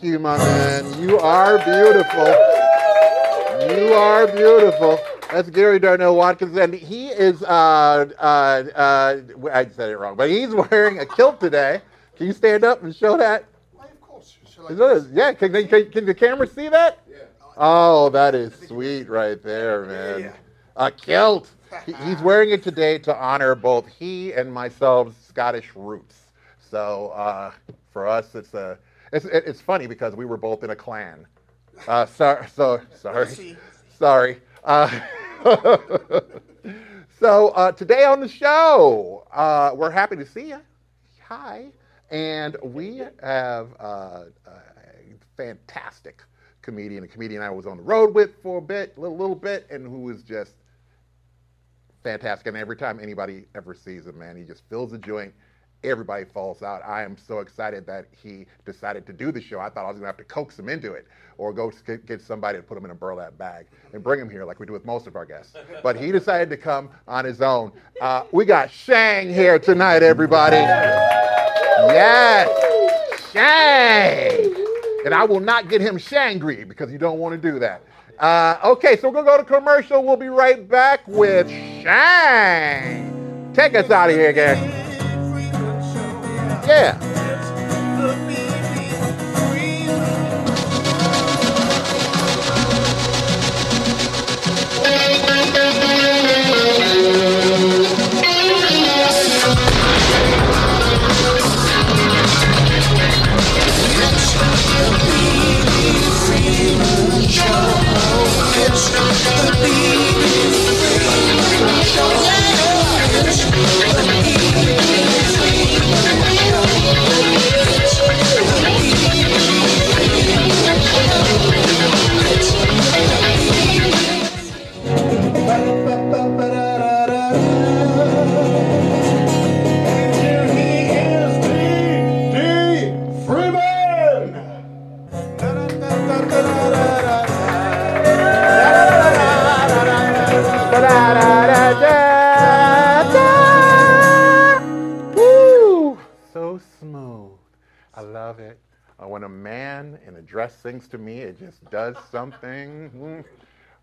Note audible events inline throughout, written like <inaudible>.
thank you, my man. You are beautiful. You are beautiful. That's Gary Darnell Watkins, and he is, uh, uh, uh, I said it wrong, but he's wearing a kilt today. Can you stand up and show that? Why, of course. It- Yeah, can, can, can the camera see that? Yeah. Oh, that is sweet right there, man. Yeah. A kilt. <laughs> He's wearing it today to honor both he and myself's Scottish roots. So uh, for us, it's a it's it's funny because we were both in a clan. Uh, so, so sorry, sorry. Uh, <laughs> so uh, today on the show, uh, we're happy to see you. Hi, and we have uh, a fantastic comedian, a comedian I was on the road with for a bit, little little bit, and who is just fantastic. And every time anybody ever sees him, man, he just fills the joint. Everybody falls out. I am so excited that he decided to do the show. I thought I was gonna have to coax him into it, or go get, somebody to put him in a burlap bag and bring him here, like we do with most of our guests. But he decided to come on his own. Uh, we got Shang here tonight, everybody. Yes, Shang. And I will not get him shangry because you don't want to do that. Uh, okay, so we're going to go to commercial. We'll be right back with Shang. Take us out of here, guys. Yeah. Dress sings to me, it just does something. <laughs>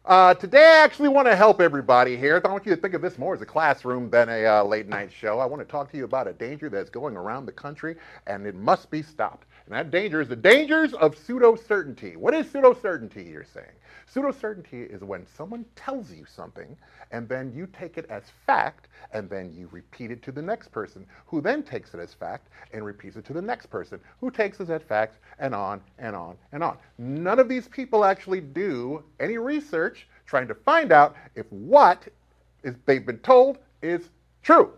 Uh, today, I actually want to help everybody here. I want you to think of this more as a classroom than a uh, late night show. I want to talk to you about a danger that's going around the country, and it must be stopped. And that danger is the dangers of pseudo certainty. What is pseudo certainty, you're saying? Pseudo certainty is when someone tells you something, and then you take it as fact, and then you repeat it to the next person, who then takes it as fact and repeats it to the next person, who takes it as fact, and on and on and on. None of these people actually do any research trying to find out if what is they've been told is true.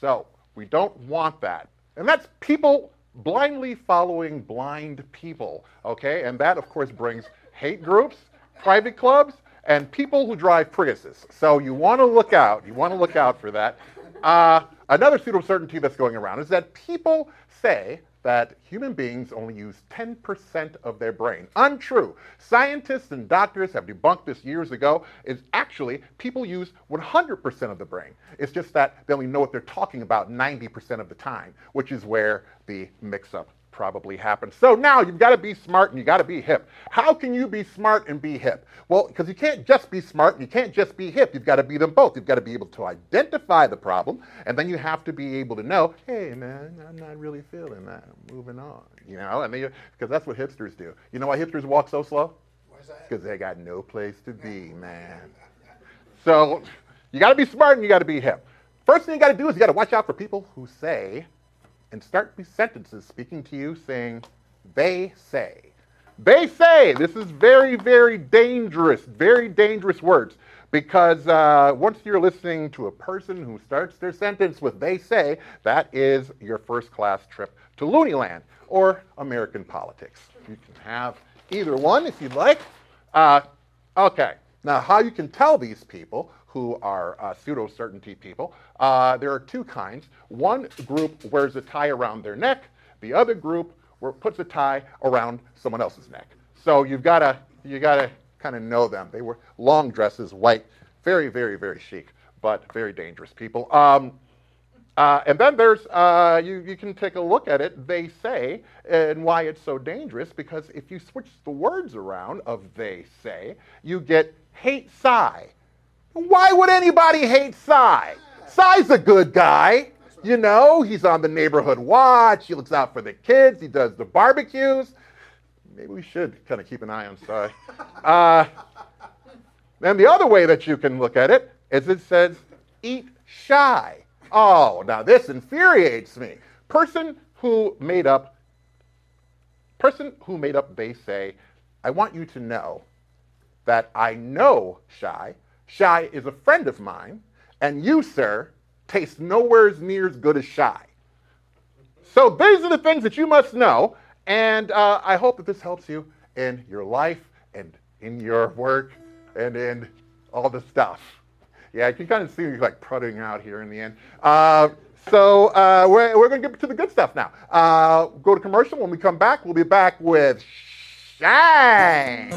So we don't want that. And that's people blindly following blind people, okay? And that, of course, brings hate groups, private clubs, and people who drive Priuses. So you want to look out. You want to look out for that. Uh, another pseudo certainty that's going around is that people say that human beings only use 10% of their brain. Untrue. Scientists and doctors have debunked this years ago. It's actually people use 100% of the brain. It's just that they only know what they're talking about 90% of the time, which is where the mix up probably happens. So now you've got to be smart and you got to be hip. How can you be smart and be hip? Well, because you can't just be smart and you can't just be hip. You've got to be them both. You've got to be able to identify the problem and then you have to be able to know, hey man, I'm not really feeling that. I'm moving on. You know, and because that's what hipsters do. You know why hipsters walk so slow? Because they got no place to be, man. So you got to be smart and you got to be hip. First thing you got to do is you got to watch out for people who say and start these sentences speaking to you saying, they say. They say. This is very, very dangerous, very dangerous words because uh, once you're listening to a person who starts their sentence with they say, that is your first class trip to Looney Land or American politics. You can have either one if you'd like. Uh, okay, now how you can tell these people who are uh, pseudo certainty people, uh, there are two kinds. One group wears a tie around their neck, the other group puts a tie around someone else's neck. So you've got to you got to kind of know them. They were long dresses, white, very, very, very chic, but very dangerous people. Um, Uh, and then there's, uh, you, you can take a look at it, they say, and why it's so dangerous, because if you switch the words around of they say, you get hate Cy. Why would anybody hate Cy? Cy's a good guy. You know, he's on the neighborhood watch, he looks out for the kids, he does the barbecues. Maybe we should kind of keep an eye on Cy. Uh, and the other way that you can look at it is it says, eat shy. Oh, now this infuriates me. Person who made up, person who made up, they say, I want you to know that I know Shy. Shy is a friend of mine, and you, sir, taste nowhere as near as good as Shy. So these are the things that you must know, and uh, I hope that this helps you in your life and in your work and in all the stuff. Yeah, you can kind of see me like putting out here in the end. Uh, so uh, we're, we're going to get to the good stuff now. Uh, go to commercial. When we come back, we'll be back with Shang.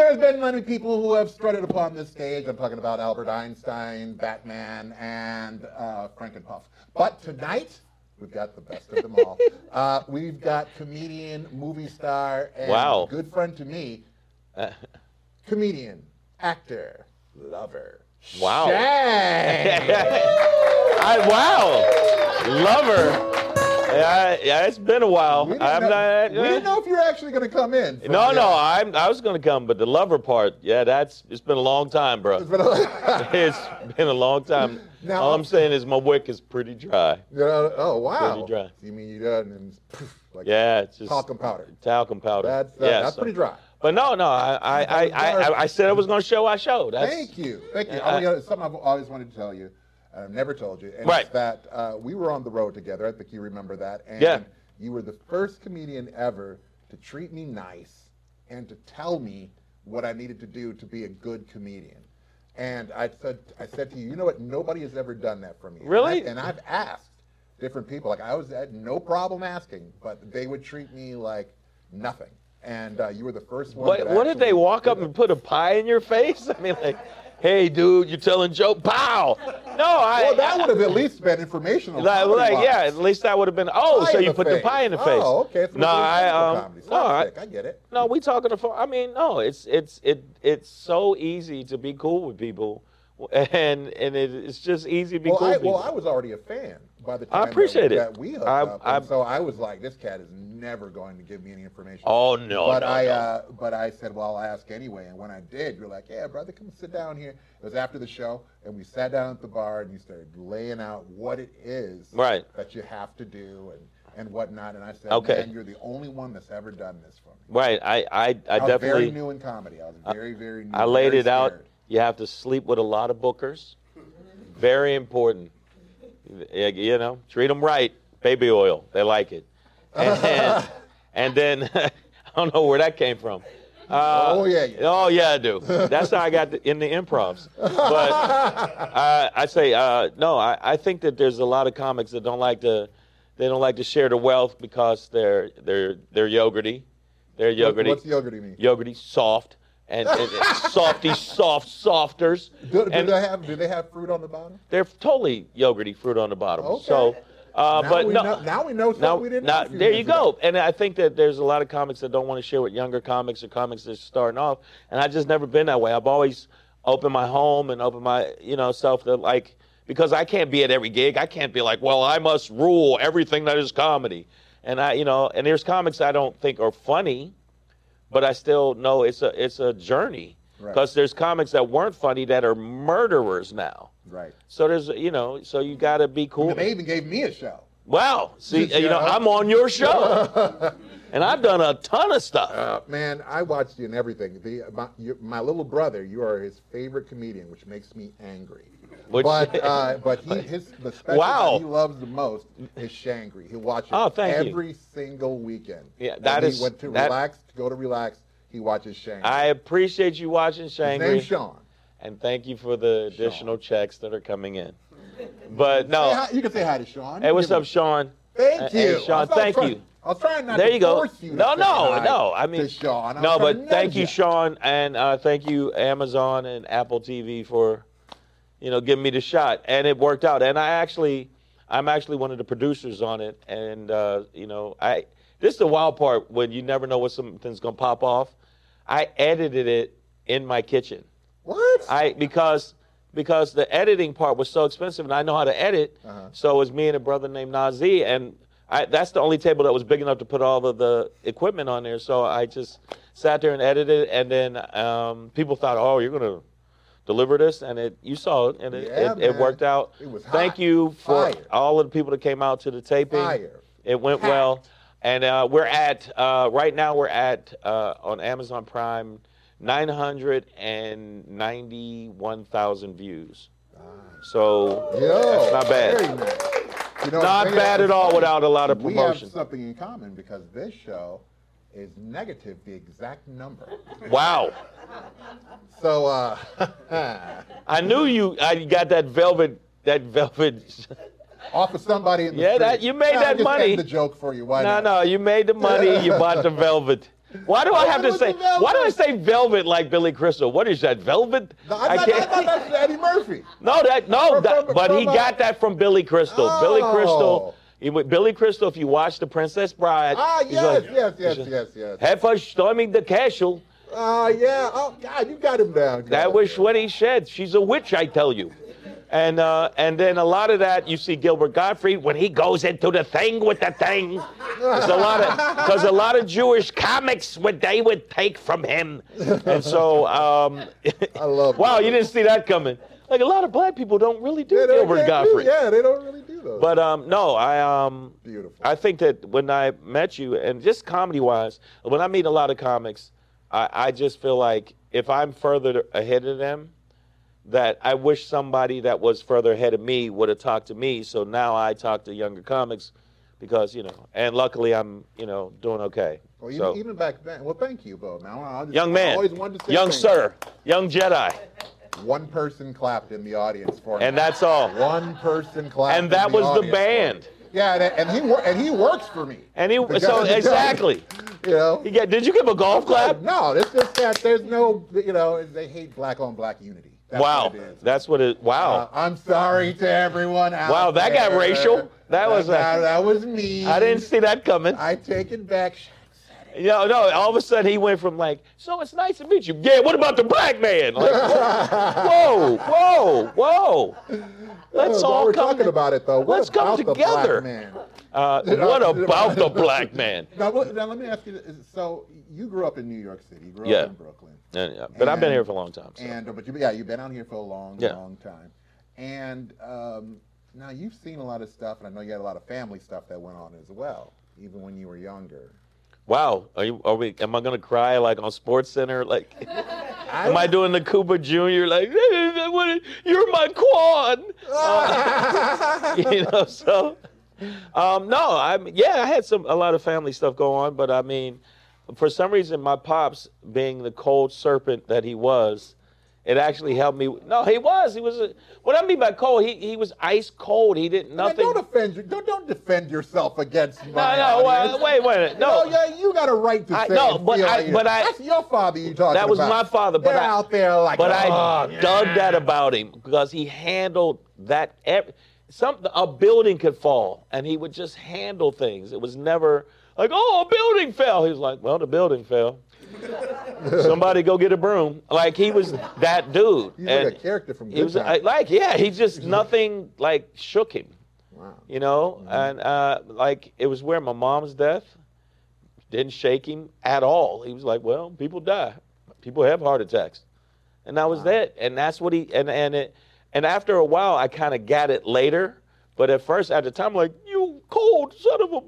There's been many people who have strutted upon this stage. I'm talking about Albert Einstein, Batman, and uh, Frankenpuff. But tonight, we've got the best of them all. <laughs> Uh, we've got comedian, movie star, and Wow. good friend to me, comedian, actor, lover. Wow. Shang. <laughs> I wow, lover. Yeah, yeah, it's been a while. We didn't, I'm know, not. we didn't know if you were actually going to come in. No, no, I'm. I was gonna come, but the lover part, yeah, that's. It's been a long time, bro. It's been a- <laughs> It's been a long time. Now- All I'm saying is my wick is pretty dry. You know, oh wow! Pretty dry. You mean you done and it's poof, like Yeah, it's just talcum powder? talcum powder. That's uh, yeah, that's so- pretty dry. But no, no, I, I, I, I, I, I said I was gonna show. I showed. That's, Thank you, thank you. I- oh, yeah, something I've always wanted to tell you, I've never told you, and Right. it's that uh, we were on the road together. I think you remember that. And Yeah. You were the first comedian ever to treat me nice and to tell me what I needed to do to be a good comedian. And I said, I said to you, you know what? Nobody has ever done that for me. Really? And, I, have asked different people. Like I was had no problem asking, but they would treat me like nothing. And uh, you were the first one. What, what did they walk up <laughs> and put a pie in your face? <laughs> I mean, like, hey, dude, you're telling joke. Pow! No, I. Well, that would have at least been informational. Like, like, yeah, at least that would have been. Oh, Pie so you put the pie in the face. Oh, okay. So no, I um, no, I, I get it. no, we talking to. I mean, no, it's it's it it's so easy to be cool with people, <laughs> and and it, it's just easy to be Well, cool. I, well. I was already a fan by the I time appreciate that, it. that we hooked I- up, I- so I was like, this cat is never going to give me any information. Oh no, but no, I, no. Uh, but I said, well, I'll ask anyway. And when I did, you're like, yeah, brother, come sit down here. It was after the show, and we sat down at the bar, and you started laying out what it is Right. that you have to do and and whatnot. And I said, Okay. man, you're the only one that's ever done this for me. right. I I, I, I, was very definitely new in comedy. I was very, very new. I laid very it out. You have to sleep with a lot of bookers. Very important. You know, treat them right. Baby oil, they like it. And, <laughs> and then <laughs> I don't know where that came from. Uh, Oh, yeah. Oh yeah, I do. That's how I got the, in the improvs. But <laughs> uh, I say no. No, I, I think that there's a lot of comics that don't like to they don't like to share the wealth because they're they're they're yogurty. They're What- yogurty. What's yogurty mean? Yogurty, soft, and, and, softy, soft, softers. Do, do and they have do they have fruit on the bottom? they're totally yogurty fruit on the bottom. Okay. So, uh, now but we no. know, now we know now, we didn't now know. there you go. And I think that there's a lot of comics that don't want to share with younger comics or comics that's starting off. And I just never been that way. I've always opened my home and opened my, you know, self to like because I can't be at every gig. I can't be like, well, I must rule everything that is comedy. And I, you know, and there's comics I don't think are funny, but I still know it's a it's a journey. Right. Because there's comics that weren't funny that are murderers now. Right. So there's, you know, so you got to be cool. They even gave me a show. Wow. See, Did you know, you? I'm on your show. <laughs> and I've done a ton of stuff. Uh, man, I watched you and everything. The, my, you, my little brother, you are his favorite comedian, which makes me angry. Which, But <laughs> uh, but he his the special Wow. he loves the most is Shangry. He watches Oh, thank you. every single weekend. Yeah, that he is- went to that- relax to go to relax. He watches Shangry. I appreciate you watching His Shangry. name's Sean. And thank you for the additional checks that are coming in. But no. hi- you can say hi to Sean. Hey, what's up, Sean? Thank you, hey, Sean, thank trying- you. I was trying not There to you go. force you. No, no, no. I mean, Sean. I no, but thank you, Sean, and uh, thank you, Amazon and Apple TV for, you know, giving me the shot, and it worked out. And I actually, I'm actually one of the producers on it, and uh, you know, I this is the wild part when you never know what something's gonna pop off. I edited it in my kitchen. What? I because because the editing part was so expensive, and I know how to edit. Uh-huh. So it was me and a brother named Nazi, and I, that's the only table that was big enough to put all of the equipment on there. So I just sat there and edited, and then um, people thought, "Oh, you're gonna deliver this," and it you saw it, and it, Yeah, it, it worked out. It was Thank hot. you for Fire. all of the people that came out to the taping. Fire. It went Packed. well, and uh, we're at uh, right now we're at uh, on Amazon Prime. 991,000 views. So Yo, that's not bad. You know, Not bad at all without a lot of promotion. We have something in common because this show is negative the exact number. Wow. So, uh, <laughs> I knew you I got that velvet that velvet <laughs> off of somebody in the Yeah, street. that- you made Nah, that just money. the joke for you. Why No, not? no, you made the money, you <laughs> bought the velvet. Why do I have to say why do I say velvet like Billy Crystal? What is that? Velvet? No, I, thought, I thought that's Eddie Murphy. No, that no, From- that, from- but he from, uh, got that from Billy Crystal. Billy Oh. Crystal. Went- Billy Crystal. If you watch The Princess Bride, Ah, yes, like, yes, yes, he's yes, yes. Heifer storming the castle. Ah, yeah. Oh, God, you got him down. That was what he said. She's a witch, I tell you. And uh, and then a lot of that you see Gilbert Gottfried when he goes into the thing with the thing. There's a lot of because a lot of Jewish comics what they would take from him. And so um, <laughs> I love <laughs> Wow, that. you didn't see that coming. Like a lot of black people don't really do Yeah, Gilbert can't do- Gottfried. Yeah, they don't really But um, no, I um, Beautiful. I think that when I met you, and just comedy wise, when I meet a lot of comics, I, I just feel like if I'm further ahead of them, that I wish somebody that was further ahead of me would have talked to me. So now I talk to younger comics because you know, and luckily I'm you know doing okay. Well, even, so even back then. Well, thank you, Bo. Now, I just, young man, always wanted to say young sir, young Jedi. One person clapped in the audience for me. and that's all. one person clapped. And that was the for me. band. Yeah, and, and he and he works for me. And he The so exactly. <laughs> You know. He get, did you give a golf clap? No, it's just that there's no. You know, they hate black on black unity. That's wow, what that's what it. Wow. Uh, I'm sorry to everyone out Wow, that got there. racial. That was a- that, that was me. I didn't see that coming. I take it back. You know, no, all of a sudden he went from like, so it's nice to meet you. Yeah, what about the black man? Like, whoa, whoa, whoa. Let's all we're come. talking about it though. What let's come together. black man? Uh, what about the black man? Now, what- now let me ask you. This. So you grew up in New York City. You grew Yeah. up in Brooklyn. Yeah, yeah, But I've been And- here for a long time. So. And but you, yeah, you've been out here for a long, Yeah. long time. And um, now you've seen a lot of stuff, and I know you had a lot of family stuff that went on as well, even when you were younger. Wow, are you? Are we? Am I gonna cry like on Sports Center? Like, am I doing the Cooper Jr. Like, <laughs> you're my quad? Uh, <laughs> you know, so um, no, I yeah, I had some a lot of family stuff go on, but I mean, for some reason, my pops, being the cold serpent that he was, it actually helped me. No, he was. He was. A, what I mean by cold, he he was ice cold. He didn't Man, nothing. don't defend you. Don't, don't defend yourself against my no, audience. well, wait, wait, no. No, yeah, you got a right to I- say. no, but I- like but I- That's your father you talking about. That was about. my father, but They're I- out there like. But I "Oh, dug that about him because he handled that. Ev- some a building could fall, and he would just handle things. It was never like, oh, a building fell. He was like, well, the building fell. Somebody go get a broom. Like he was that dude. He's and like a character from he was Time. Like, yeah, he just nothing like shook him. Wow. You know, and uh, like it was where my mom's death didn't shake him at all. He was like, well, people die, people have heart attacks, and that was that. And that's what he and and it and after a while, I kind of got it later. But at first, at the time, I'm like you cold son of a.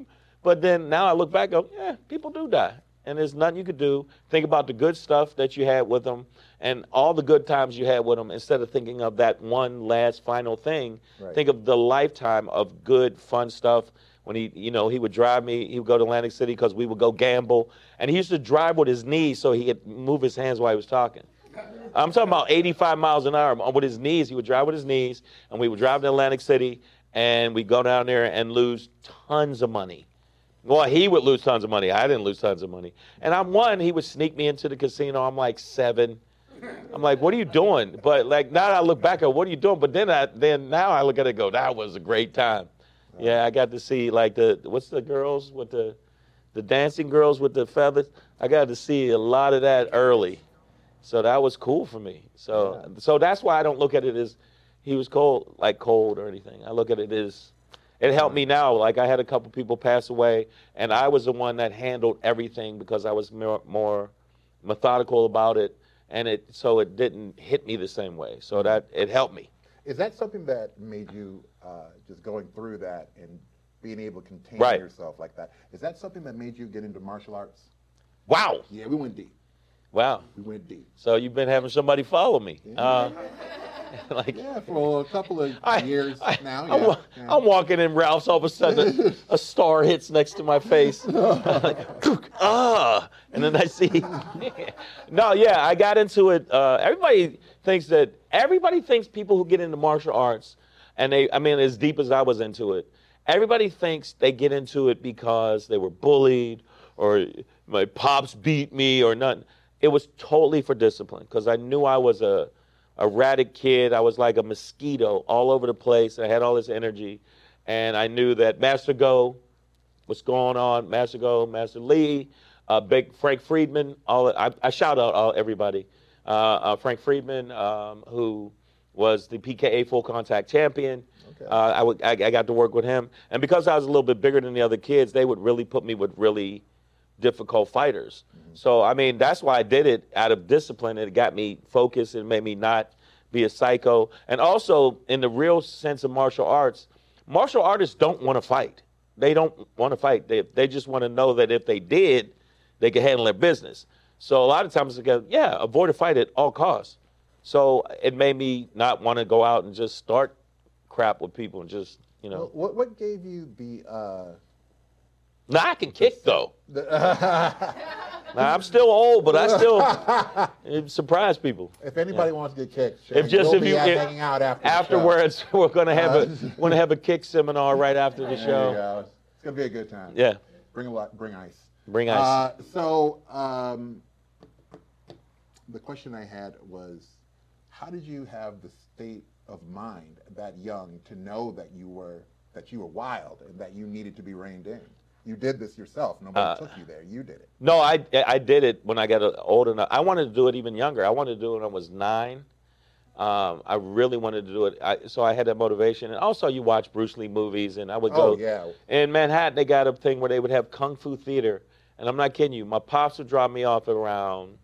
But then now I look back, go, yeah, people do die. And there's nothing you could do. Think about the good stuff that you had with them and all the good times you had with them instead of thinking of that one last final thing. Right. Think of the lifetime of good, fun stuff. When he, you know, he would drive me, he would go to Atlantic City because we would go gamble. And he used to drive with his knees so he could move his hands while he was talking. I'm talking about 85 miles an hour with his knees. He would drive with his knees, and we would drive to Atlantic City, and we'd go down there and lose tons of money. Well, he would lose tons of money. I didn't lose tons of money. And I'm one, he would sneak me into the casino. I'm like seven. I'm like, what are you doing? But like now I look back at what are you doing? But then I then now I look at it and go, that was a great time. Yeah, I got to see like the what's the girls with the the dancing girls with the feathers. I got to see a lot of that early. So that was cool for me. So so that's why I don't look at it as he was cold like cold or anything. I look at it as it helped me now. Like I had a couple people pass away, and I was the one that handled everything because I was more, more methodical about it, and it so it didn't hit me the same way. So that it helped me. Is that something that made you uh, just going through that and being able to contain Right. yourself like that? Is that something that made you get into martial arts? Wow, Yeah, we went deep. wow. We went deep. So you've been having somebody follow me. Uh, <laughs> <laughs> like Yeah, for a couple of I, years I, now. I'm, yeah. I'm walking in Ralph's. All of a sudden, a, a star hits next to my face. <laughs> ah, and then I see. <laughs> no, yeah, I got into it. Uh, everybody thinks that everybody thinks people who get into martial arts, and they, I mean, as deep as I was into it, everybody thinks they get into it because they were bullied or my pops beat me or nothing. It was totally for discipline because I knew I was a erratic kid. I was like a mosquito all over the place. I had all this energy, and I knew that Master Go, what's going on, Master Go, Master Lee, uh, Big Frank Friedman. All I, I shout out all everybody. Uh, uh, Frank Friedman, um, who was the PKA full contact champion. Okay. Uh, I, would, I, I got to work with him, and because I was a little bit bigger than the other kids, they would really put me with really difficult fighters. So I mean, that's why I did it out of discipline. It got me focused. It made me not be a psycho. And also, in the real sense of martial arts, martial artists don't want to fight. They don't want to fight. They they just want to know that if they did, they could handle their business. So a lot of times they go, yeah, avoid a fight at all costs. So it made me not want to go out and just start crap with people and just you know. Well, what, what gave you the. Uh, now I can kick though. <laughs> Now, I'm still old, but I still <laughs> surprise people. if anybody wants to get kicked, If just if you out if- out after afterwards, <laughs> we're gonna have Uh, a we're gonna have a kick seminar right after the show. It's gonna be a good time. Yeah, Bring a lot. Bring ice. bring ice. Uh, so um, the question I had was, how did you have the state of mind that young to know that you were that you were wild and that you needed to be reined in? You did this yourself. Nobody Uh, took you there. You did it. No, I I did it when I got old enough. I wanted to do it even younger. I wanted to do it when I was nine. Um, I really wanted to do it. I, so I had that motivation. And also, you watch Bruce Lee movies, and I would go. Oh yeah. In Manhattan, they got a thing where they would have kung fu theater, and I'm not kidding you. My pops would drop me off around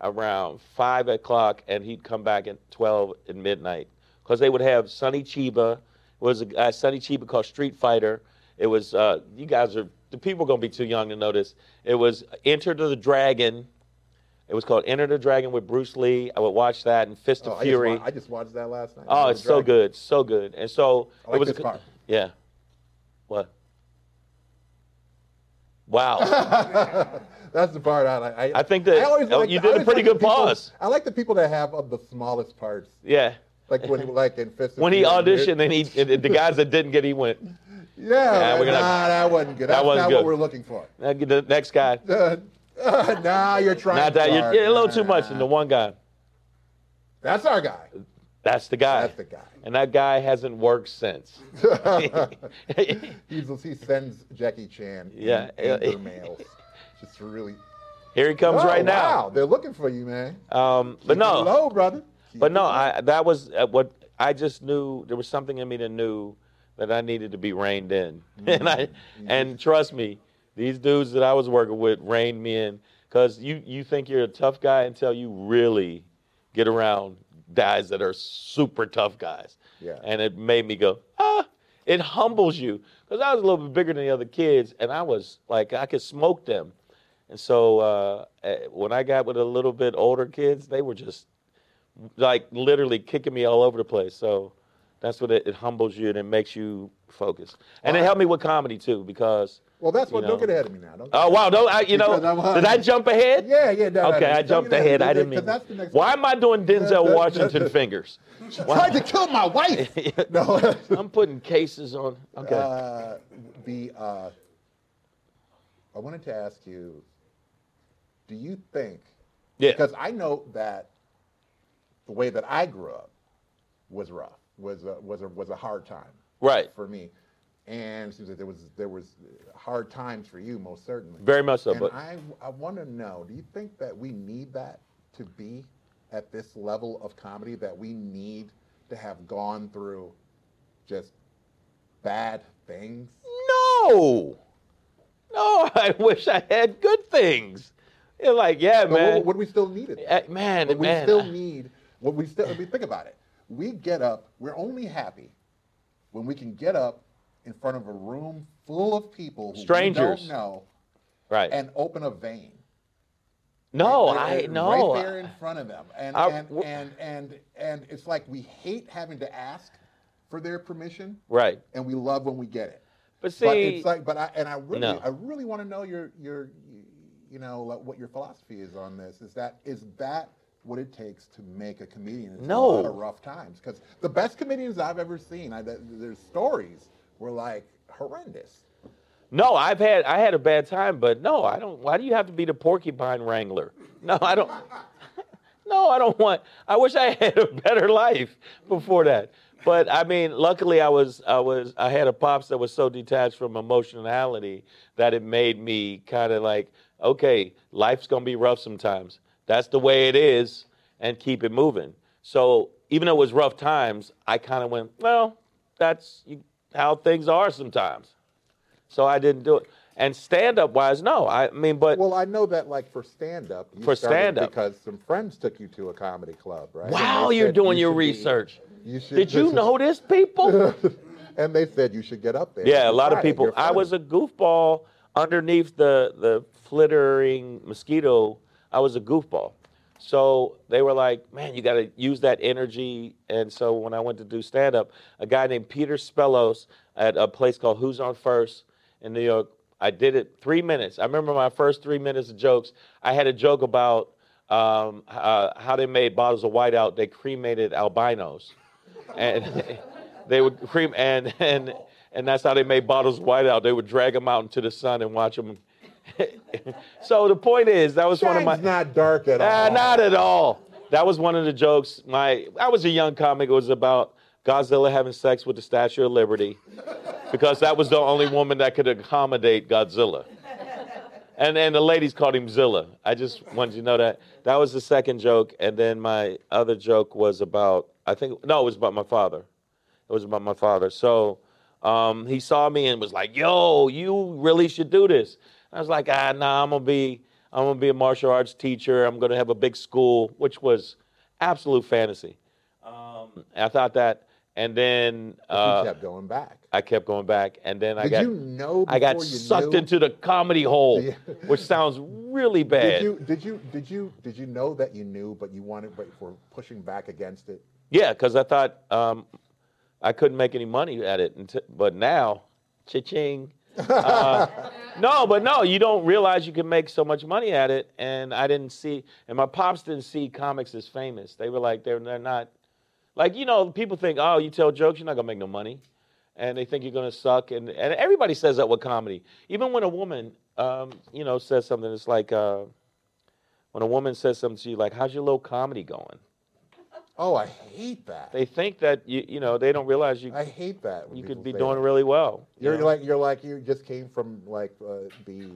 around five o'clock, and he'd come back at twelve at midnight because they would have Sonny Chiba. Was a guy Sonny Chiba called Street Fighter. It was uh, you guys are the people are gonna be too young to notice. It was Enter the Dragon. It was called Enter the Dragon with Bruce Lee. I would watch that and Fist Oh, of I, just Fury. wa- I just watched that last night. oh, it's so Dragon. good, so good. And so I like it was a- yeah. What? Wow. <laughs> That's the part I like. I, I think that- always oh, you the- did I a pretty good people- pause. I like the people that have of the smallest parts, yeah. like when he like in Fist. of When he auditioned and he <laughs> the guys that didn't get he went. Yeah, we're gonna- nah, that wasn't good. That That's wasn't not good. what we're looking for. The next guy. Uh, <laughs> uh, nah, you're trying. Not that you're, you're a little too much in the one guy. That's our guy. That's the guy. That's the guy. And that guy hasn't worked since. <laughs> <laughs> He's, he sends Jackie Chan. Yeah. anger mails. Just really. Here he comes Oh, right now. Wow, they're looking for you, man. Um, but Keep no, low, brother. Keep but no, low. I that was uh, what I just knew. There was something in me that knew that I needed to be reined in, <laughs> and I and trust me, these dudes that I was working with reined me in because you you think you're a tough guy until you really get around guys that are super tough guys. Yeah. And it made me go ah. It humbles you because I was a little bit bigger than the other kids, and I was like I could smoke them. And so uh, eh, when I got with a little bit older kids, they were just like literally kicking me all over the place. So that's what it, it humbles you and it makes you focus. And it helped me with comedy too because. Well, that's what. you Don't get ahead of me now. Don't Oh wow! No, I, you know, did I jump ahead? Yeah, yeah. No, Okay, no, I don't jumped ahead. I didn't mean. that's the next Why am I doing Denzel <laughs> Washington fingers? <laughs> Tried to kill my wife. <laughs> no. I'm putting cases on. Okay. Uh, the uh, I wanted to ask you, do you think? yeah. Because I know that the way that I grew up was rough, was a, was a, was a hard time Right. for me, and it seems that there was there was hard times for you most certainly. Very much so. and But I I want to know, do you think that we need that to be at this level of comedy? That we need to have gone through just bad things? no, no. <laughs> I wish I had good things. You're like, yeah, But man. what, what do we still need it? Eh, man, we man. still need what we still. I mean, think about it. We get up. We're only happy when we can get up in front of a room full of people who Strangers. we don't know right. and open a vein. no, Right- I right there in front of them, and I- and, and and and it's like we hate having to ask for their permission, right. and we love when we get it. But see, but it's like, but I and I really, No. I really want to know your your, you know, what your philosophy is on this. Is that is that what it takes to make a comedian? It's No. a lot of rough times because the best comedians I've ever seen, I, their stories were like horrendous. no, I've had I had a bad time, but no, I don't. Why do you have to be the porcupine wrangler? No, I don't. <laughs> No, I don't want. I wish I had a better life before that. But I mean, luckily, I was, I was, I had a pops that was so detached from emotionality that it made me kind of like, okay, life's gonna be rough sometimes. That's the way it is, and keep it moving. So even though it was rough times, I kind of went, well, that's how things are sometimes. So I didn't do it. And stand up wise, no. I mean, but Well, I know that like for stand up, For stand-up. because some friends took you to a comedy club, right? Wow, you're doing you your should be- research. you should, Did you know this, people? <laughs> and they said you should get up there. Yeah, a lot of people. I was a goofball underneath the the flittering mosquito. I was a goofball. So they were like, "Man, you got to use that energy." And so when I went to do stand up, a guy named Peter Spellos at a place called Who's on First in New York, I did it three minutes. I remember my first three minutes of jokes. I had a joke about um, uh, how they made bottles of whiteout. They cremated albinos and <laughs> they would cream and and and that's how they made bottles of white out. They would drag them out into the sun and watch them. So the point is, that was one of my. Not dark at all. not at all. That was one of the jokes. My I was a young comic. It was about Godzilla having sex with the Statue of Liberty, because that was the only woman that could accommodate Godzilla. And and the ladies called him Zilla. I just wanted you to know that. That was the second joke, and then my other joke was about I think no, it was about my father. It was about my father. So um, he saw me and was like, "Yo, you really should do this." I was like, "Ah, nah, I'm gonna be I'm gonna be a martial arts teacher. I'm gonna have a big school," which was absolute fantasy. Um, I thought that, and then you uh, kept going back. I kept going back, and then I Did got you know? I got you sucked knew? into the comedy hole, Yeah. which sounds really bad. Did you did you did you did you know that you knew, but you wanted, but were pushing back against it? Yeah, because I thought um, I couldn't make any money at it, until, but now, cha-ching. Uh, no, but no, you don't realize you can make so much money at it, and I didn't see, and my pops didn't see comics as famous. They were like, they're they're not, like you know, people think, oh, you tell jokes, you're not gonna make no money, and they think you're gonna suck, and and everybody says that with comedy. Even when a woman, um, you know, says something, it's like uh, when a woman says something to you, like, how's your little comedy going? Oh, I hate that. they think that you you know they don't realize you I hate that. you could be doing that. really well. you You're know? like you're like you just came from like uh, the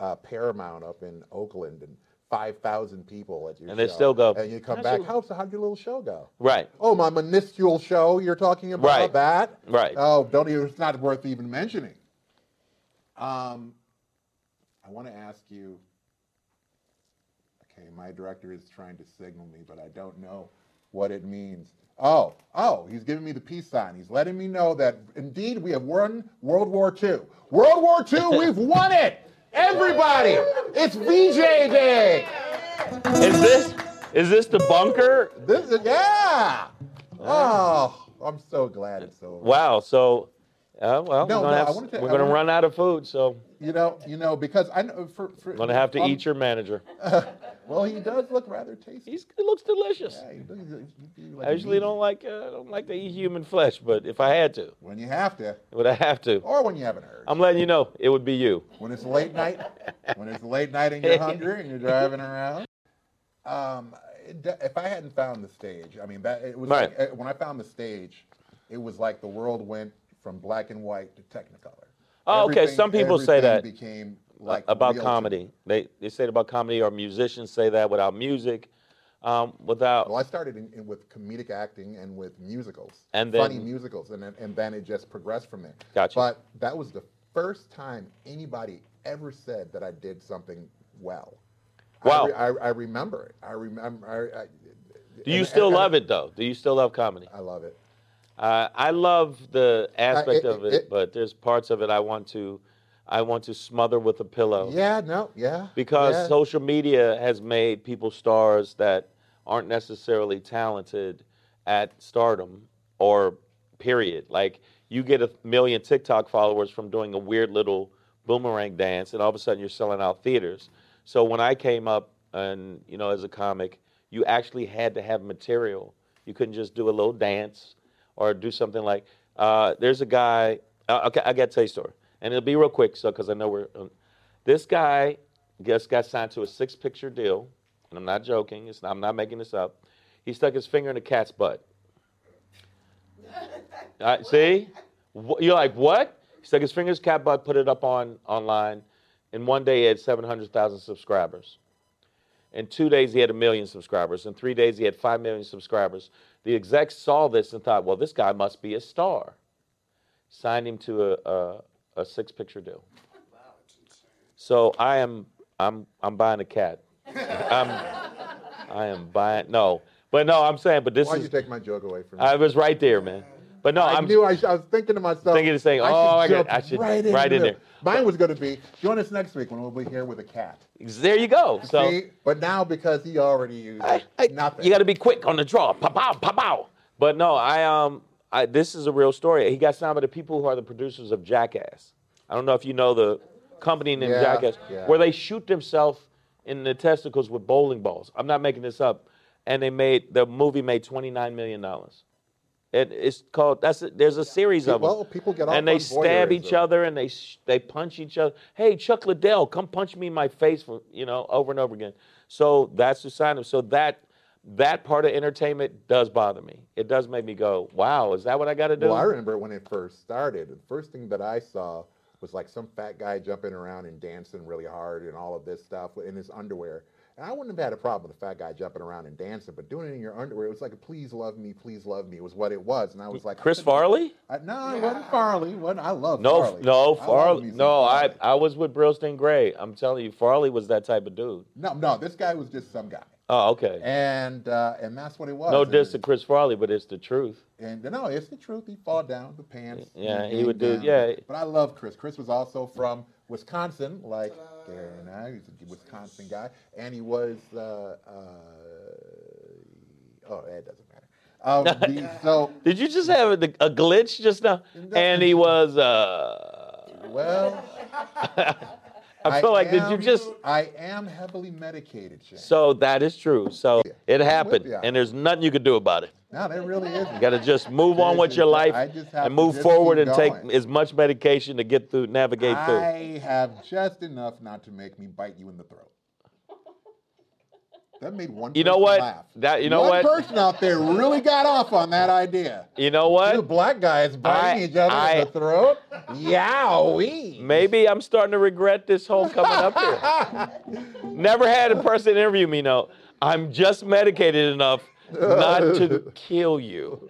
uh, Paramount up in Oakland and five thousand people at your show. And show. they still go, And you come back. your-" How's how'd your little show go? right, Oh, my minuscule show. You're talking about Right. that? right. Oh, don't even. It's not worth even mentioning. Um, I want to ask you. Okay, my director is trying to signal me, but I don't know what it means. Oh, oh, he's giving me the peace sign. He's letting me know that indeed we have won World War II. World War II, <laughs> we've won it. Everybody, it's VJ Day. Is this is this the bunker? This is yeah. Oh, I'm so glad it's over. Wow. So, uh, well, No, we're gonna, no, have, wanna we're gonna run out of food, so You know, you know, because I know for, for I'm gonna have to um, eat your manager. <laughs> Well, he does look rather tasty. He's it looks delicious. Yeah, he does- he- he- like I usually meat. don't like uh, don't like to eat human flesh, but if I had to, when you have to, would I have to? or when you haven't heard. I'm letting you know it would be you. when it's late night, when it's late night and you're hungry and you're driving around. Um, if I hadn't found the stage, I mean, that it was Right. like, uh, when I found the stage, it was like the world went from black and white to Technicolor. Oh, okay. Everything- Some people say that became like about comedy. They they say it about comedy, or musicians say that without music, um, without. Well, I started in, in, with comedic acting and with musicals, And funny musicals, and then, and then it just progressed from there. Gotcha. But that was the first time anybody ever said that I did something well. Wow. I, re- I, I remember it. I remember. I, I, Do you still love it though? Do you still love comedy? I love it. Uh, I love the aspect it- of it, it- but there's parts of it I want to, I want to smother with a pillow. Yeah. No. Yeah. because yeah. social media has made people stars that aren't necessarily talented at stardom or period. Like you get a million TikTok followers from doing a weird little boomerang dance, and all of a sudden you're selling out theaters. So when I came up and you know as a comic, you actually had to have material. You couldn't just do a little dance or do something like. Uh, there's a guy. Uh, okay, I got to tell you a story, and it'll be real quick, so because I know we're. Um, this guy just got signed to a six-picture deal, and I'm not joking. It's, I'm not making this up. He stuck his finger in a cat's butt. <laughs> See, you're like, what? He stuck his finger in his cat butt, put it up on online. and one day, he had 700,000 subscribers. In two days, he had a million subscribers. In three days, he had five million subscribers. The execs saw this and thought, well, this guy must be a star. Signed him to a, a, a six-picture deal. So I am, I'm, I'm buying a cat. I'm, I am buying. No, but no, I'm saying, but this Why'd is. you take my joke away from me? I was right there, man. But no, I I'm. knew I, I was thinking to myself. Thinking saying, I oh, I should got- jump I should- right, right in into there. Mine was going to be join us next week when we'll be here with a cat. There you go. So See, but now because he already used I- I- nothing. you got to be quick on the draw. Pow, pow, pow, pow. But no, I um, I, this is a real story. He got signed by the people who are the producers of Jackass. I don't know if you know the company named Yeah, Jackass, yeah. where they shoot themselves in the testicles with bowling balls. I'm not making this up. And they made the movie made 29 million dollars. It, it's called that's a, there's a series of them. people get and they stab each other and they sh- they punch each other. Hey, Chuck Liddell, come punch me in my face for you know over and over again. So that's the sign of so that that part of entertainment does bother me. It does make me go, wow, is that what I got to do? Well, I remember when it first started. The first thing that I saw was like some fat guy jumping around and dancing really hard and all of this stuff in his underwear. And I wouldn't have had a problem with a fat guy jumping around and dancing, but doing it in your underwear, it was like a please love me, please love me It was what it was. And I was like, Chris Farley? I, no, it wasn't Farley. It wasn't, I love No, Farley. no, I love Farley. No, I, I was with Brillstein Grey. I'm telling you, Farley was that type of dude. No, no, this guy was just some guy. Oh, okay. And uh, and that's what it was. No diss to Chris Farley, but it's the truth. And no, it's the truth. He'd fall down the pants. Yeah, he would hang do- yeah. But I love Chris. Chris was also from Wisconsin, like and I. He's a Wisconsin guy, and he was. Uh, uh, oh, that doesn't matter. Um, <laughs> the, so Did you just have a, a glitch just now? And he was. uh well, <laughs> I feel like did you just? I am heavily medicated, Shang. So that is true. So Yeah. it happened, and there's nothing you could do about it. no, there really isn't. You got to just move on with your life I and move forward and take as much medication to get through, navigate through. I have just enough not to make me bite you in the throat. That made one. You know what? Laugh. That- you know one what? person out there really got off on that idea. You know Two what? black guys biting I- each other I- in the throat. Yowee! Maybe I'm starting to regret this whole coming up here. <laughs> Never had a person interview me. No, I'm just medicated enough not to <laughs> kill you.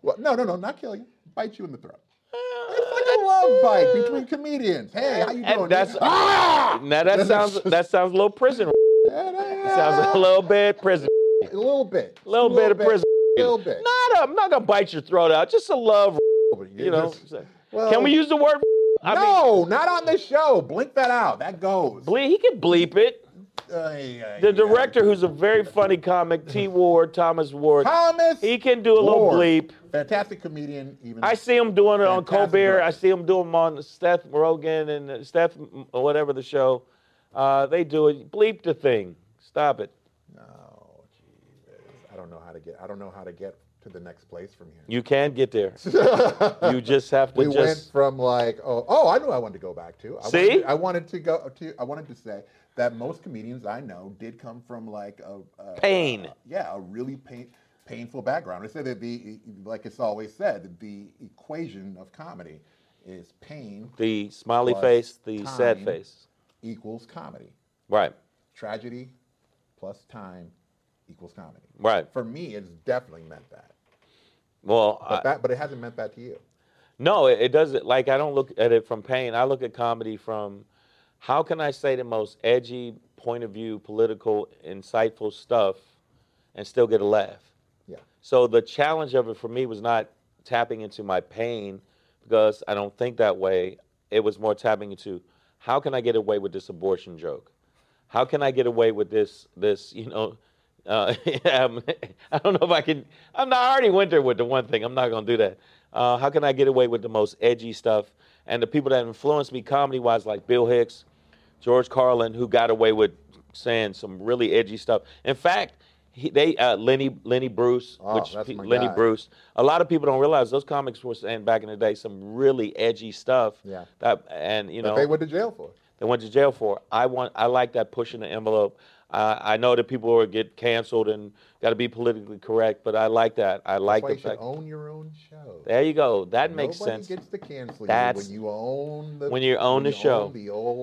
Well, no, no, no, not kill you. Bite you in the throat. It's like a love bite between comedians. Hey, how you And doing? that's- ah! Now that <laughs> sounds that sounds a little prison. Sounds a little bit prison. a little bit. A little bit of prison. A little bit. Not a, I'm not gonna bite your throat out. Just a love. You know. Well, Can we use the word? I mean, no, not on this show. Blink that out. That goes. ble- he can bleep it. The director, who's a very funny comic, T. Ward, Thomas Ward, Thomas. he can do a little Ward. bleep. Fantastic comedian. Even I see him doing it on Colbert. director. I see him doing them on Steph Rogan and Steph, whatever the show. Uh, they do it. Bleep the thing. Stop it. No, Jesus. I don't know how to get. I don't know how to get to the next place from here. You can get there. <laughs> you just have to we went from like, oh, oh, I knew I wanted to go back to. I See? wanted to, I wanted to go to. I wanted to say that most comedians I know did come from like a, a Pain. a- yeah, a really pain, painful background. I say that the like it's always said, the equation of comedy is pain The smiley face, the sad face. Equals comedy. Right. Tragedy plus time equals comedy. Right. For me, it's definitely meant that. Well, But I- that, but it hasn't meant that to you. No, it, it doesn't. Like I don't look at it from pain. I look at comedy from how can I say the most edgy point of view, political, insightful stuff, and still get a laugh. Yeah. So the challenge of it for me was not tapping into my pain because I don't think that way. It was more tapping into how can I get away with this abortion joke? How can I get away with this? This you know. Uh, <laughs> <laughs> I'm- don't know if I can. I'm not. I already went there with the one thing. I'm not going to do that. Uh, how can I get away with the most edgy stuff? And the people that influenced me comedy wise, like Bill Hicks, George Carlin, who got away with saying some really edgy stuff. In fact, he, they uh, Lenny Lenny Bruce, Oh, which that's pe- my Lenny guy. Bruce. A lot of people don't realize those comics were saying back in the day some really edgy stuff. Yeah. That and you That know they went to jail for. they went to jail for. I want. I like that pushing the envelope. Uh, I know that people will get canceled and got to be politically correct, but I like that. I like That's the fact. own your own show. There you go. That makes sense. Nobody gets to cancel That's- you when you own the when you own the you show. own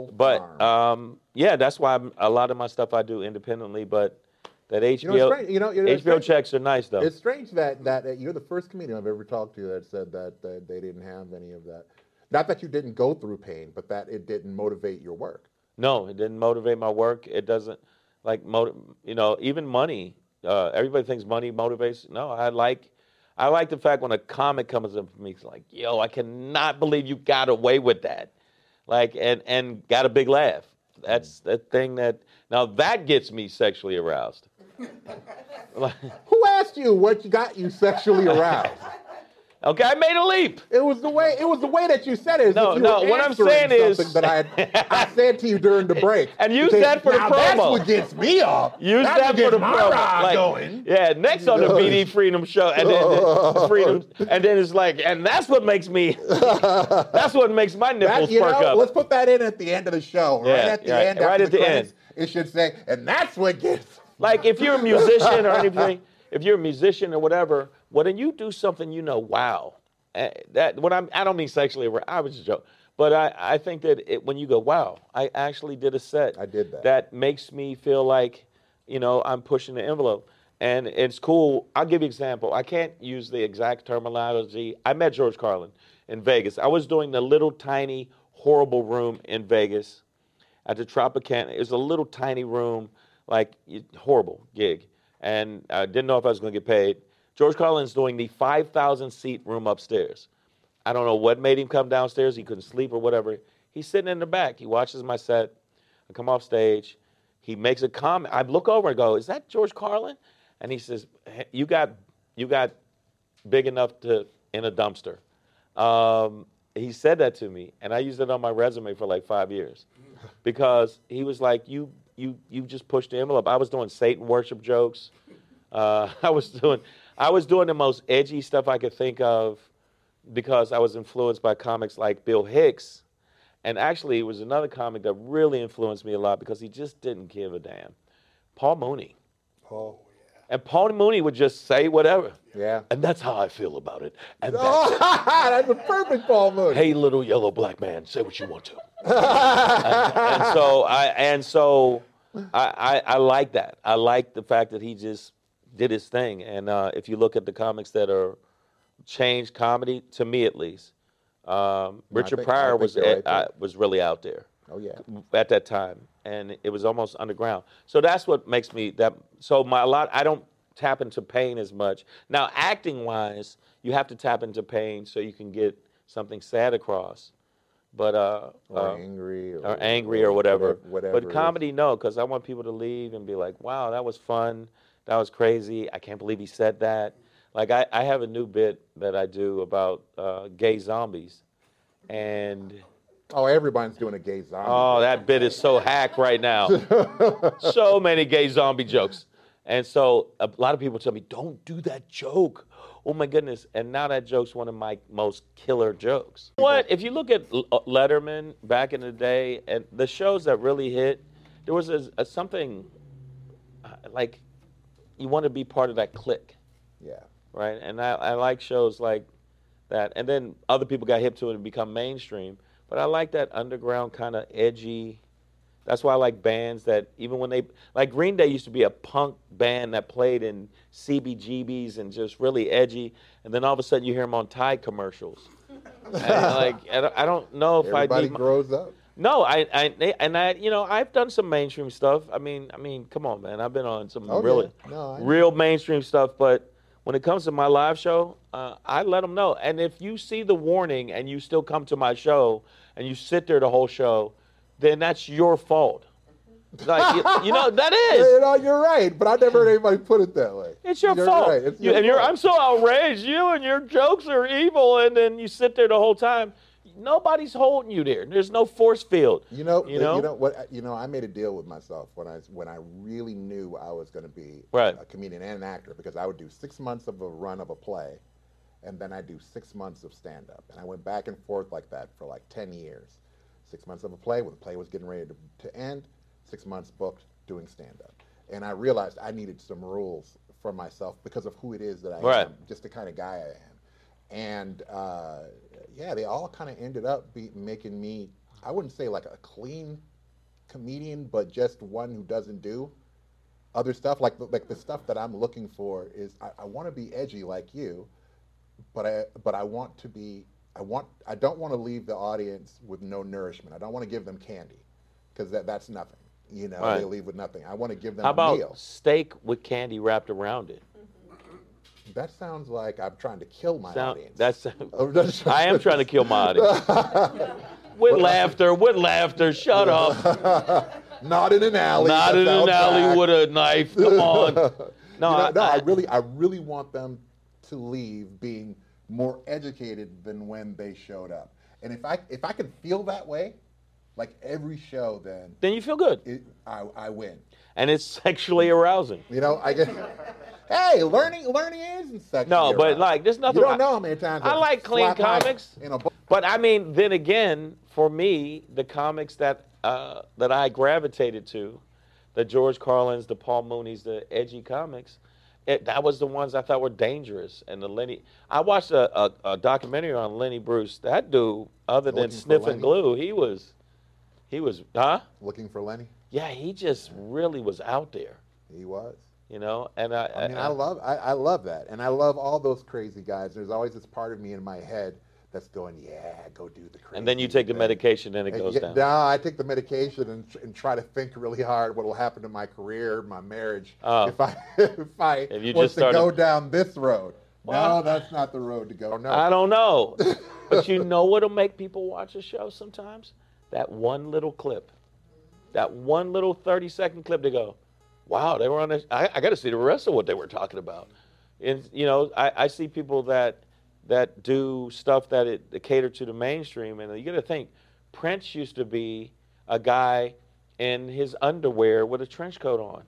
the But um, yeah, that's why I'm, a lot of my stuff I do independently. But that HBO you know, strange. You know, you know, HBO strange- checks are nice though. It's strange that, that that you're the first comedian I've ever talked to that said that, that they didn't have any of that. Not that you didn't go through pain, but that it didn't motivate your work. No, it didn't motivate my work. It doesn't like motiv- you know, even money. Uh, everybody thinks money motivates. No, I like I like the fact when a comic comes up to me, it's like, yo, I cannot believe you got away with that. Like and and got a big laugh. That's the thing that now that gets me sexually aroused. <laughs> Who asked you what got you sexually aroused? Okay, I made a leap. It was the way. It was the way that you said it. No, you no, what I'm saying is- that I had, I <laughs> said to you during the break. And you said, for the now That's what gets me up. Use That's that for gets the my promo. ride Like, going. Yeah, next on the BD Freeman Show, and then the <laughs> Freedom, and then it's like, and that's what makes me, <laughs> that's what makes my nipples That, you perk know, up. let's put that in at the end of the show. right Yeah, at the end. right at the credits, It should say, and that's what gets. Like if you're a musician or anything, if you're a musician or whatever, well then you do something you know, wow. Eh, That when I'm I don't mean sexually I was just joking. But I, I think that it, when you go, wow, I actually did a set. I did that. That makes me feel like, you know, I'm pushing the envelope. And it's cool. I'll give you an example. I can't use the exact terminology. I met George Carlin in Vegas. I was doing the little tiny horrible room in Vegas at the Tropicana. It was a little tiny room, like horrible gig, and I didn't know if I was going to get paid. George Carlin's doing the 5,000 seat room upstairs. I don't know what made him come downstairs. He couldn't sleep or whatever. He's sitting in the back. He watches my set. I come off stage. He makes a comment. I look over and go, "Is that George Carlin?" And he says, "Hey, "You got, you got big enough to in a dumpster." Um, he said that to me, and I used it on my resume for like five years, <laughs> because he was like, "You, you, you just pushed the envelope." I was doing Satan worship jokes. Uh, <laughs> I was doing, I was doing the most edgy stuff I could think of, because I was influenced by comics like Bill Hicks, and actually it was another comic that really influenced me a lot because he just didn't give a damn. Paul Mooney. Oh, yeah. And Paul Mooney would just say whatever. yeah. And that's how I feel about it. And that's Oh, that's <laughs> a perfect Paul Mooney. hey, little yellow black man, say what you want to. and, and so I and so I, I I like that. I like the fact that he just did his thing. And uh, if you look at the comics that are changed comedy, to me at least, um, Richard think- Pryor was right there. was really out there Oh yeah. at that time, and it was almost underground. So that's what makes me that. So my a lot, I don't tap into pain as much now. Acting wise, you have to tap into pain so you can get something sad across. but uh, or uh, angry or, or angry or whatever. whatever but comedy, no, because I want people to leave and be like, "Wow, that was fun. That was crazy. I can't believe he said that." Like I, I have a new bit that I do about uh, gay zombies, and oh everybody's doing a gay zombie oh, that bit is so hack right now. <laughs> so many gay zombie jokes, and so a lot of people tell me, "Don't do that joke." Oh my goodness! And now that joke's one of my most killer jokes. What if you look at uh, Letterman back in the day and the shows that really hit? There was a, a something uh, like you want to be part of that clique, yeah right? And I, I like shows like that. And then other people got hip to it and become mainstream. But I like that underground kind of edgy. That's why I like bands that even when they like Green Day used to be a punk band that played in CBGBs and just really edgy, and then all of a sudden you hear them on Tide commercials. <laughs> and like I don't- I don't know if everybody I need my- grows up no, I, I, and I, you know, I've done some mainstream stuff. I mean, I mean, come on, man, I've been on some Oh, really, yeah. No, real mainstream stuff. But when it comes to my live show, uh, I let them know. And if you see the warning and you still come to my show and you sit there the whole show, then that's your fault. <laughs> Like, you, you know, that is. You know, you're right but i never heard <laughs> anybody put it that way It's your You're fault. right. It's You- your and you're, fault. I'm so outraged. You and your jokes are evil, and then you sit there the whole time. Nobody's holding you there. There's no force field. You know, You know? you know what? You know, I made a deal with myself when I when I really knew I was going to be Right. a comedian and an actor because I would do six months of a run of a play, and then I do six months of stand up, and I went back and forth like that for like ten years. Six months of a play when the play was getting ready to, to end, six months booked doing stand up, and I realized I needed some rules for myself because of who it is that I Right. am, just the kind of guy I am and uh, yeah, they all kind of ended up be making me. I wouldn't say like a clean comedian, but just one who doesn't do other stuff. Like the, like the stuff that I'm looking for is I, I want to be edgy like you, but I but I want to be. I want. I don't want to leave the audience with no nourishment. I don't want to give them candy, because that that's nothing. You know, Right. they leave with nothing. I want to give them How a about meal. steak with candy wrapped around it? That sounds like I'm trying to kill my Sound, audience. <laughs> Oh, that's. Oh, <laughs> I am trying to kill my audience. <laughs> with laughter, with laughter. Shut up. Not in an alley. Not in an alley outside. with a knife. Come on. No, You know, I, no, I, I- really, I really want them to leave being more educated than when they showed up. And if I, if I can feel that way, like every show, then Then you feel good, it, I, I win. and it's sexually arousing. You know, I get. Hey, learning, learning isn't sexy. No, but arousing. like, there's nothing. you don't know how many times I like clean comics. In a bo- But I mean, then again, for me, the comics that uh, that I gravitated to, the George Carlins, the Paul Mooney's, the edgy comics, it, that was the ones I thought were dangerous. And the Lenny, I watched a, a, a documentary on Lenny Bruce. That dude, other than sniffing glue, he was, he was, huh? looking for Lenny, Yeah, he just really was out there, he was. You know. And I, I mean, I love, I, I love that, and I love all those crazy guys. There's always this part of me in my head that's going, "Yeah, go do the crazy." and then you take the medication, and it And goes yeah, down. No, I take the medication and, and try to think really hard what will happen to my career, my marriage, Oh. if I <laughs> if I If you just to go down this road. Well- no, that's not the road to go. No, I don't know. <laughs> but you know what'll make people watch a show sometimes? That one little clip. That one little 30 second clip to go, wow, they were on this. I, I got to see the rest of what they were talking about. And, you know, I, I see people that that do stuff that it that cater to the mainstream. And you got to think, Prince used to be a guy in his underwear with a trench coat on.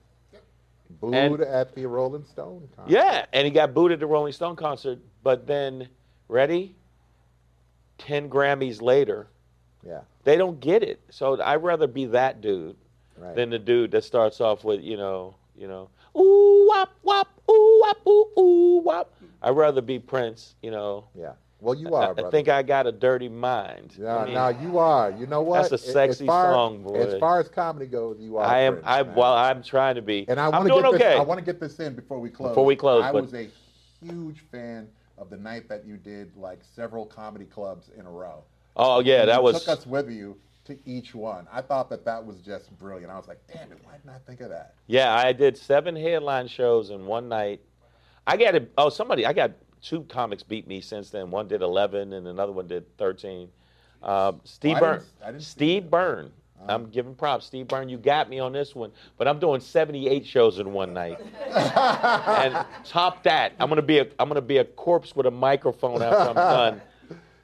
booed and- at the Rolling Stone concert. Yeah, and he got booed at the Rolling Stone concert, but then, ready? 10 Grammys later, yeah, they don't get it. So I'd rather be that dude right. than the dude that starts off with, you know, you know, ooh wop wop, ooh wop ooh ooh wop. I'd rather be Prince, you know. yeah. Well, you are, I brother. think I got a dirty mind. Yeah, I mean, no, you are. You know what? That's a sexy as far, song, boy. As far as comedy goes, you are. I am. Prince, I man. well, I'm trying to be. And I I'm want to doing get this. okay. I want to get this in before we close. Before we close, I was a huge fan of the night that you did like several comedy clubs in a row. oh yeah, that was. took us with you to each one. I thought that that was just brilliant. I was like, damn it, why didn't I think of that? Yeah, I did seven headline shows in one night. I got it. Oh, somebody. I got two comics beat me since then. One did eleven, and another one did thirteen. Uh, Steve I Byrne. didn't- I didn't Steve Byrne. I'm giving props. Steve Byrne, you got me on this one, but I'm doing 78 shows in one night. <laughs> and top that, I'm gonna be a I'm gonna be a corpse with a microphone after I'm done. <laughs>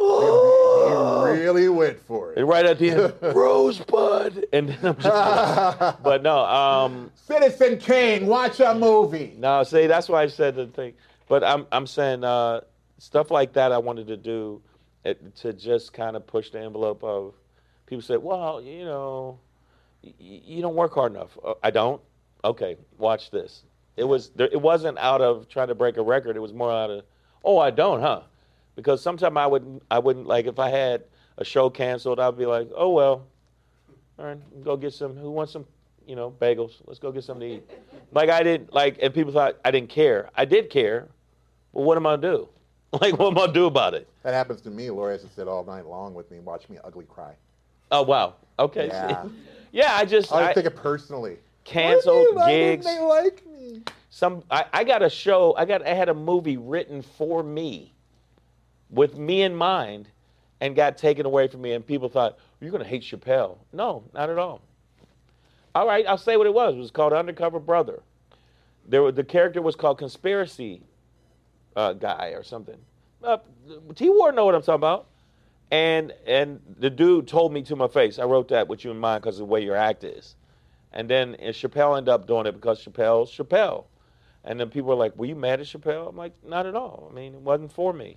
You really went for it. And right at the end, <laughs> Rosebud, and then <laughs> I'm just. <laughs> but no, um, Citizen Kane, watch a movie. no. See, that's why I said the thing. But I'm I'm saying uh, stuff like that. I wanted to do it, to just kind of push the envelope of. People say, well, you know, y- y- you don't work hard enough. Uh, I don't. Okay, watch this. It was there, it wasn't out of trying to break a record. It was more out of, oh, I don't, huh? Because sometimes I wouldn't I wouldn't like if I had a show canceled, I'd be like, oh well, all right, go get some. Who wants some, you know, bagels? Let's go get something to eat. <laughs> Like I didn't like, and people thought I didn't care. I did care, but what am I gonna do? <laughs> Like what am I gonna do about it? That happens to me. Laura has to sit all night long with me and watch me ugly cry. Oh wow. Okay. Yeah. <laughs> yeah. I just I I take it personally. canceled Why gigs. didn't they like me? Some I, I got a show. I got I had a movie written for me, with me in mind, and got taken away from me. And people thought you're gonna hate Chappelle. No, not at all. All right, I'll say what it was. It was called Undercover Brother. There was, the character was called Conspiracy uh, Guy or something. Uh, T Ward know what I'm talking about. And and the dude told me to my face. I wrote that with you in mind because of the way your act is. And then and Chappelle ended up doing it because Chappelle's Chappelle. And then people were like, "Were you mad at Chappelle?" I'm like, "Not at all. I mean, it wasn't for me.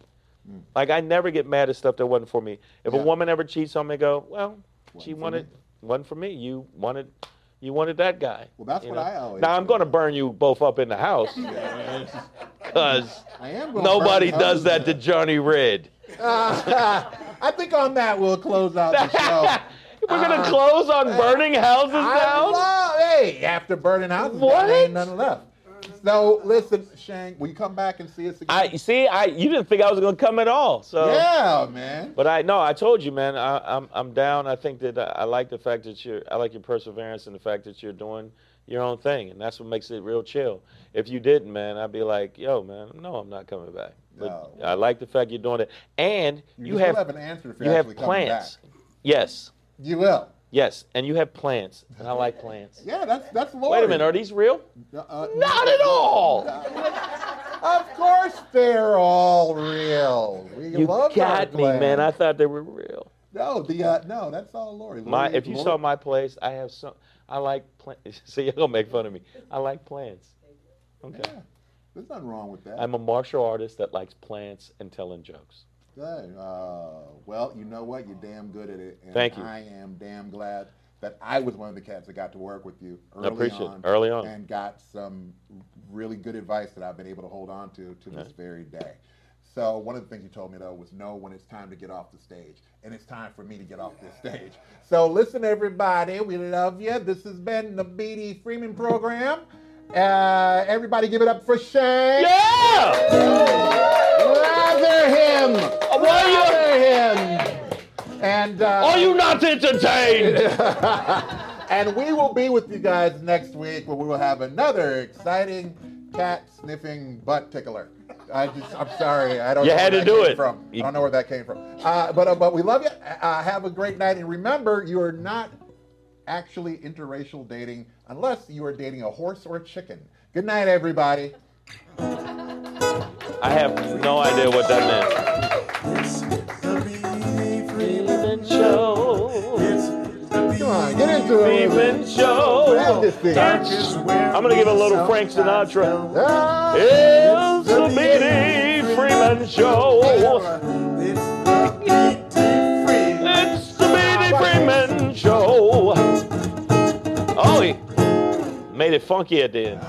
Mm. Like I never get mad at stuff that wasn't for me. If Yeah. a woman ever cheats on me, I go, "Well, she wanted me." wasn't for me. You wanted you wanted that guy." Well, that's what know? I always Now I'm going to burn you both up in the house <laughs> because nobody does that to Johnny Red. down. <laughs> I think on that we'll close out the show. <laughs> We're gonna uh, close on burning houses I down. love, hey, after burning houses, down, What? there ain't nothing left. So listen, Shang, will you come back and see us again? I you see, I you didn't think I was gonna come at all. So yeah, man. But I no, I told you, man. I, I'm I'm down. I think that I, I like the fact that you're. I like your perseverance and the fact that you're doing your own thing, and that's what makes it real chill. If you didn't, man, I'd be like, yo, man, no, I'm not coming back. But No. I like the fact you're doing it, and You, you, have, have an answer if you're you have actually coming plants. back. Yes, You will. Yes, and you have plants, and I like plants. <laughs> Yeah, that's that's Lori. Wait a minute, are these real? Uh, Not at all. <laughs> Of course they're all real. We You love got me, man. I thought they were real. No, the uh, no, that's all Lori. My, if you Lori- saw my place, I have some. I like plants. <laughs> See, you're gonna make fun of me. I like plants. Okay. yeah, there's nothing wrong with that. I'm a martial artist that likes plants and telling jokes. Good. Uh, well, you know what? You're damn good at it. And Thank you. I am damn glad that I was one of the cats that got to work with you early appreciate it. on. Early on. And got some really good advice that I've been able to hold on to to this very day. So one of the things you told me though was know when it's time to get off the stage, and it's time for me to get off this stage. So listen, everybody, we love you. This has been the BD Freeman program. Uh, everybody, give it up for Shang. Yeah! Lather him. Why you- Lather him. And uh, Are you not entertained? <laughs> and we will be with you guys next week where we will have another exciting cat sniffing butt tickler. I just, I'm sorry, I don't. You know had where to that do came it. From. I don't know where that came from. Uh, but uh, but we love you. Uh, have a great night, and remember, you are not actually interracial dating unless you are dating a horse or a chicken. Good night, everybody. I have no idea what that meant. Show. Come on, get into it. Freeman Show. Grab this thing. I'm gonna give a little Frank Sinatra. Ah, It's the BD Freeman Show. It's the BD Freeman Show. Oh, he made it funky at the end.